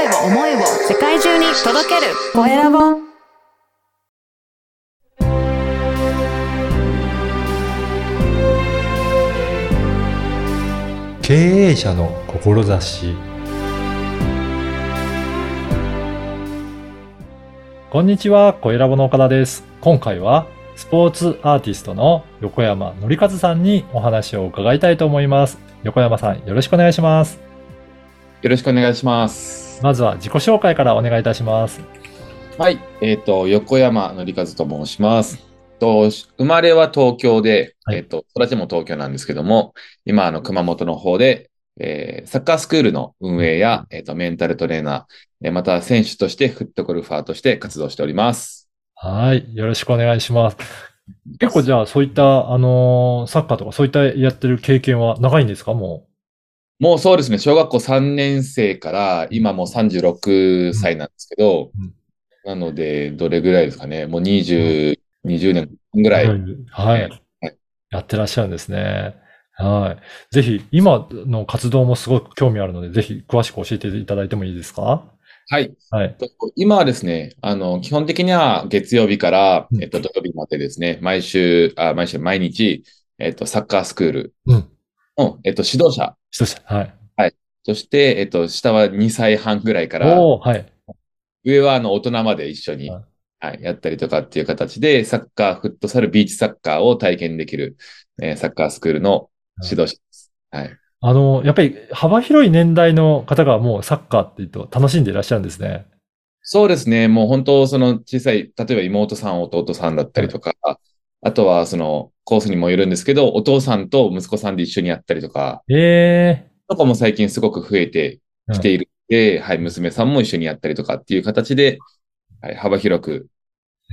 声を思いを世界中に届けるコエラボ経営者の志こんにちは、コエラボの岡田です。今回はスポーツアーティストの横山則和さんにお話を伺いたいと思います。横山さん、よろしくお願いします。よろしくお願いします。まずは自己紹介からお願いいたします。はい。えっ、と、横山則和と申します。と生まれは東京で、はいえっ、と、育ちも東京なんですけども、今、あの、熊本の方で、えーサッカースクールの運営や、えっ、と、メンタルトレーナー、えーまた選手としてフットゴルファーとして活動しております。はい、よろしくお願いします。結構じゃあそういった、あのーサッカーとかそういったやってる経験は長いんですか？ももうそうですね、小学校3年生から、今もう36歳なんですけど、うんなので、どれぐらいですかね、もう20、20年ぐう。らい。はい。はいやってらっしゃるんですね。はい。ぜひ、今の活動もすごく興味あるので、ぜひ詳しく教えていただいてもいいですか？はい。はい。と今はですね、あの、基本的には月曜日からう、んえっと、土曜日までですね、毎週、あ、毎週、毎日、えっと、サッカースクールうん。の、えっと、指導者一つ、はい。として、えっと、下は2歳半ぐらいから、はい。上はあの、大人まで一緒に、はいはい、やったりとかっていう形で、サッカー、フットサル、ビーチサッカーを体験できる、えーサッカースクールの指導者です。はい。あの、やっぱり幅広い年代の方がもうサッカーって言うと楽しんでいらっしゃるんですね。そうですね。もう本当、その小さい、例えば妹さん、弟さんだったりとか、あとはそのコースにもよるんですけど、お父さんと息子さんで一緒にやったりとか、えとかも最近すごく増えてえきているので、はい、娘さんも一緒にやったりとかっていう形で、はい、幅広く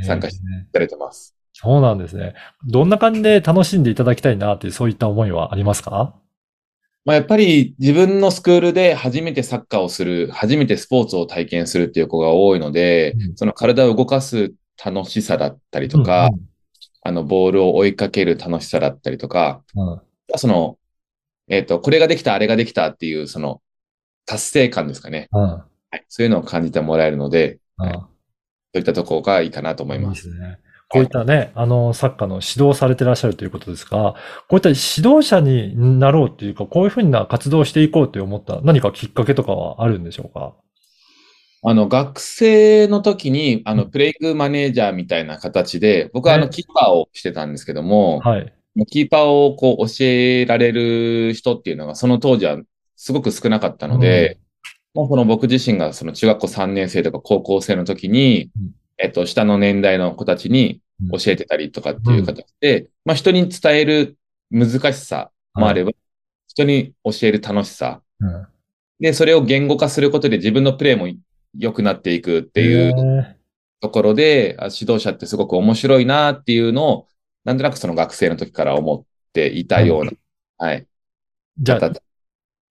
参加してええされてます。そうなんですね。どんな感じで楽しんでいただきたいなっていう、そういった思いはありますか？まあ、やっぱり自分のスクールで初めてサッカーをする、初めてスポーツを体験するっていう子が多いので、うん。その体を動かす楽しさだったりとか、あの、ボールを追いかける楽しさだったりとか、うんうんその、えっと、これができた、あれができたっていう、その、達成感ですかね。うんはい、そういうのを感じてもらえるので、うんそういったところがいいかなと思いま。いいですすね。こういったね、あの、サッカーの指導されてらっしゃるということですが、こういった指導者になろうっていうか、こういうふうな活動をしていこうと思った何かきっかけとかはあるんでしょうか？あの、学生の時に、あの、うん。プレイングマネージャーみたいな形で、僕はあの、ね。キーパーをしてたんですけども、はい。キーパーをこう教えられる人っていうのが、その当時はすごく少なかったので、もうこの僕自身がその中学校3年生とか高校生の時にうん、えっと、下の年代の子たちに教えてたりとかっていう形で、まあ人に伝える難しさもあれば、人に教える楽しさ。で、それを言語化することで自分のプレーも良くなっていくっていうところで、あ指導者ってすごく面白いなっていうのを、なんとなくその学生の時から思っていたような、はい。じゃあ、方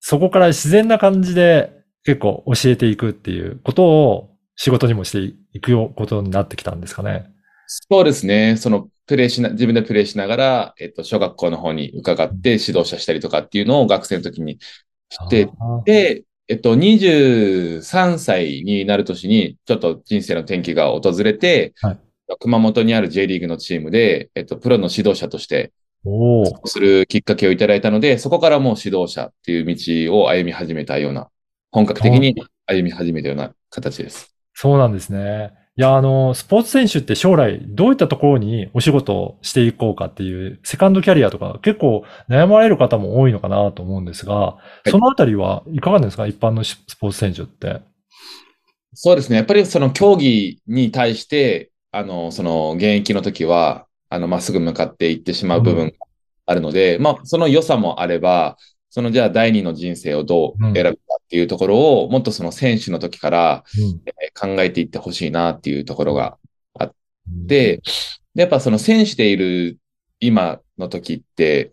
そこから自然な感じで結構教えていくっていうことを仕事にもしていくよことになってきたんですかね。そうですね。その、プレイしな、自分でプレイしながら、えっと、小学校の方に伺って指導者したりとかっていうのを学生の時にして、あーで、えっと、23歳になる年に、ちょっと人生の転機が訪れて、はい熊本にある J リーグのチームで、えっと、プロの指導者としてするきっかけをいただいたので、そこからもう指導者っていう道を歩み始めたような、本格的に歩み始めたような形です。そうなんですね。いや、あの、スポーツ選手って将来どういったところにお仕事をしていこうかっていう、セカンドキャリアとか結構悩まれる方も多いのかなと思うんですが、いそのあたりはいかがですか？一般のスポーツ選手って。そうですね。やっぱりその競技に対して、あの、その現役の時は、あの、まっすぐ向かっていってしまう部分があるので、まあ、その良さもあれば、そのじゃあ第二の人生をどう選ぶかっていうところを、もっとその選手の時からえー考えていってほしいなっていうところがうん、で、でやっぱその選手でいる今の時って、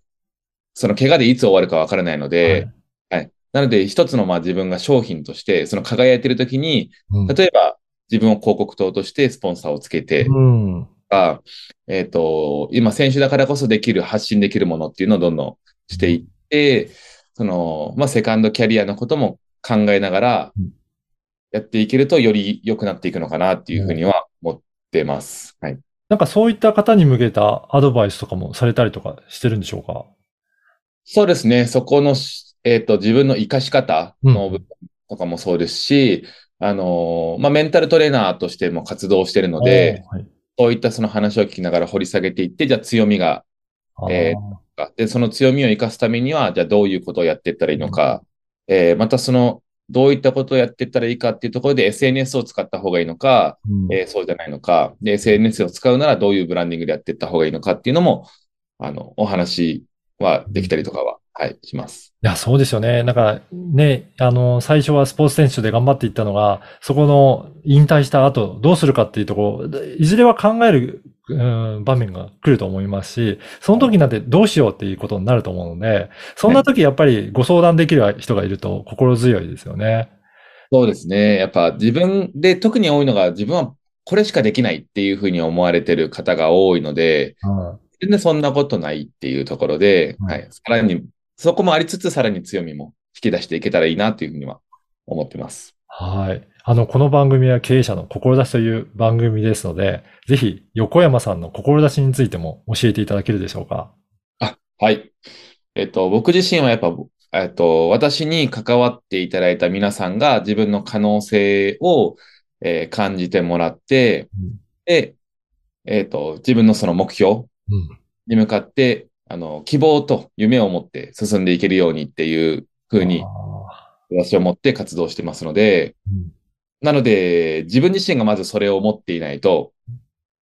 その怪我でいつ終わるかわからないので、はい。なので、一つのまあ自分が商品として、その輝いてる時に、うん。例えば自分を広告塔としてスポンサーをつけて、うん。か、えっ、と、今選手だからこそできる、発信できるものっていうのをどんどんしていって、その、まあ、セカンドキャリアのことも考えながらうん、やっていけるとより良くなっていくのかなっていうふうには思ってます。はい。なんかそういった方に向けたアドバイスとかもされたりとかしてるんでしょうか？そうですね。そこのし、えっと、自分の活かし方の部分とかもそうですし、あのーまあ、メンタルトレーナーとしても活動してるので、はいそういったその話を聞きながら掘り下げていって、じゃあ強みがあーえで、その強みを生かすためには、じゃあどういうことをやっていったらいいのか、えーまたその、どういったことをやっていったらいいかっていうところで SNS を使った方がいいのか、うん。えーそうじゃないのか、で、SNS を使うならどういうブランディングでやっていった方がいいのかっていうのも、あの、お話はできたりとかは、はい、します。いや、そうですよね。なんかね、あの、最初はスポーツ選手で頑張っていったのが、そこの引退した後、どうするかっていうところ、いずれは考える、うん場面が来ると思いますし、その時なんてどうしようっていうことになると思うので、そんな時やっぱりご相談できる人がいると心強いですよね。そうですね。やっぱ自分で特に多いのが自分はこれしかできないっていうふうに思われてる方が多いので、うん全然そんなことないっていうところで、うんはい。さらに、そこもありつつ、さらに強みも引き出していけたらいいなというふうには思ってます。はい。あの、この番組は経営者の志という番組ですので、ぜひ横山さんの志についても教えていただけるでしょうか？あ、はい。えっと、僕自身はやっぱ、えっと、私に関わっていただいた皆さんが自分の可能性を、えー感じてもらって、うんで、えっと、自分のその目標うん。に向かって、あの、希望と夢を持って進んでいけるようにっていうふうにあ私を持って活動してますので、ーうん。なので、自分自身がまずそれを持っていないと、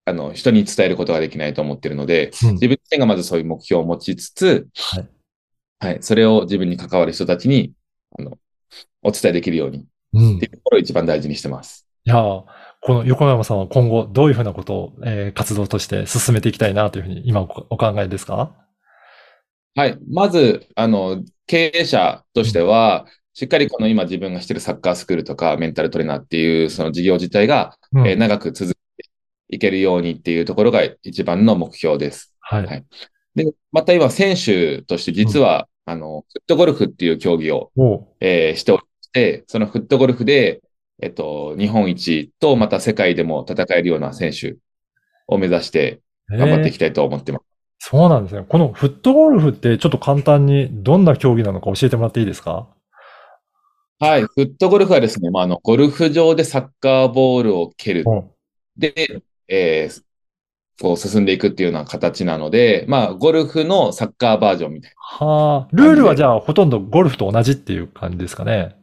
あの、人に伝えることができないと思っているので、うん。自分自身がまずそういう目標を持ちつつ、はい。はい、それを自分に関わる人たちに、あの、お伝えできるようにっうん。ていうところを一番大事にしてます。いやーこの横山さんは今後どういうふうなことを、えー活動として進めていきたいなというふうに今おお考えですか？はい。まず、あの、経営者としては、しっかりこの今自分がしているサッカースクールとかメンタルトレーナーっていうその事業自体が、うんえー長く続けていけるようにっていうところが一番の目標です。はい。はいで、また今選手として実は、あの、フットゴルフっていう競技を、えーしておりまして、そのフットゴルフで、えっと、日本一とまた世界でも戦えるような選手を目指して頑張っていきたいと思ってます。そうなんですね。このフットゴルフってちょっと簡単にどんな競技なのか教えてもらっていいですか？はい。フットゴルフはですね、まあ、あの、ゴルフ場でサッカーボールを蹴る。うんで、えーこう進んでいくっていうような形なので、まあ、ゴルフのサッカーバージョンみたいはあ、ルールはじゃあほとんどゴルフと同じっていう感じですかね？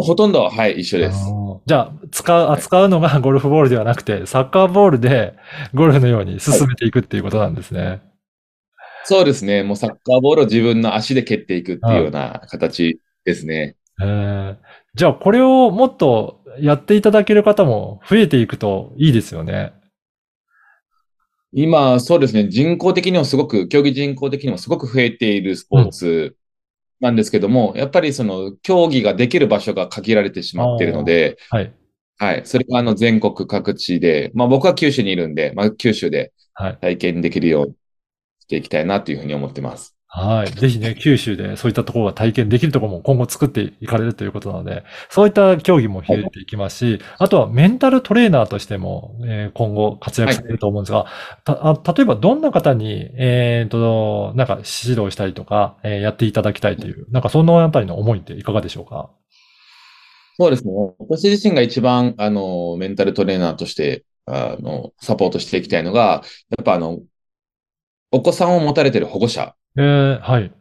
な。ほとんどは、はい、一緒です。じゃあ、使う、扱うのが ゴルフボールではなくて、サッカーボールで ゴルフのように進めていくっていうことなんですね。そうですね。もうサッカーボールを自分の足で蹴っていくっていうような形ですね。えーじゃあ、これをもっとやっていただける方も増えていくといいですよね。今、そうですね。人口的にもすごく、競技人口的にもすごく増えているスポーツなんですけども、やっぱりその競技ができる場所が限られてしまっているので、はい。はい。それがあの全国各地で、まあ僕は九州にいるんで、まあ九州ではい。体験できるようにしていきたいなというふうに思ってます。はい。ぜひね、九州でそういったところが体験できるところも今後作っていかれるということなので、そういった競技も増えていきますし、あとはメンタルトレーナーとしても、えー今後活躍されると思うんですが、たあ例えばどんな方に、えっ、と、なんか指導したりとか、えーやっていただきたいという、なんかそのあたりの思いっていかがでしょうか？そうですね。私自身が一番、あの、メンタルトレーナーとして、あの、サポートしていきたいのが、やっぱあの、お子さんを持たれている保護者、えーはい。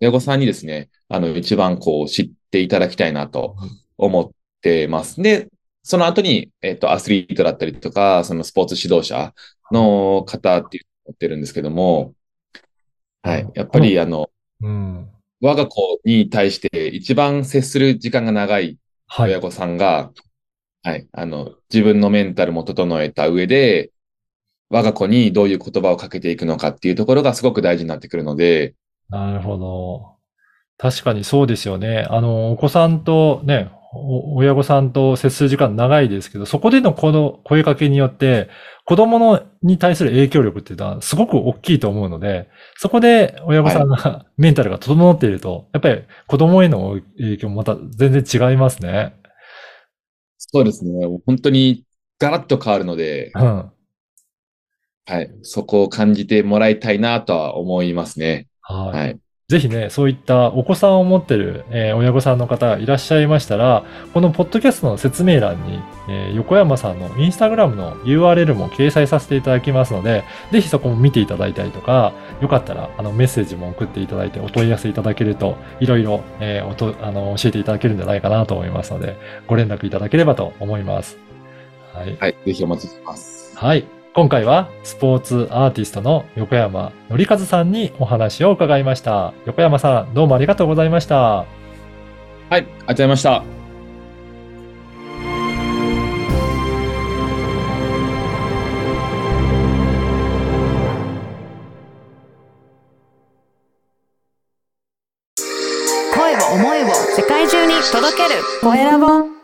親御さんにですね、あの、一番こう、知っていただきたいなと思ってます。で、その後に、えっと、アスリートだったりとか、そのスポーツ指導者の方っていうのを持ってるんですけども、はい。やっぱり、あの、うん。我が子に対して一番接する時間が長いはい親。御さんが、はい、あの、自分のメンタルも整えた上で、我が子にどういう言葉をかけていくのかっていうところがすごく大事になってくるので、なるほど。確かにそうですよね。あの、お子さんとね、お親御さんと接する時間長いですけど、そこでのこの声かけによって、子供のに対する影響力っていうのはすごく大きいと思うので、そこで親御さんが、メンタルが整っていると、やっぱり子供への影響もまた全然違いますね。そうですね。本当にガラッと変わるので、うん。はい。そこを感じてもらいたいなとは思いますね。はい。はい。ぜひね、そういったお子さんを持ってる、えー親御さんの方いらっしゃいましたら、このポッドキャストの説明欄に、えー横山さんのインスタグラムの URL も掲載させていただきますので、ぜひそこも見ていただいたりとか、よかったらあのメッセージも送っていただいてお問い合わせいただけると、いろいろ、えーおとあの教えていただけるんじゃないかなと思いますので、ご連絡いただければと思います。はい。はい。ぜひお待ちしてます。はい。今回はスポーツアーティストの横山則和さんにお話を伺いました。横山さん、どうもありがとうございました。はい。ありがとうございました。声を思いを世界中に届けるコエラボ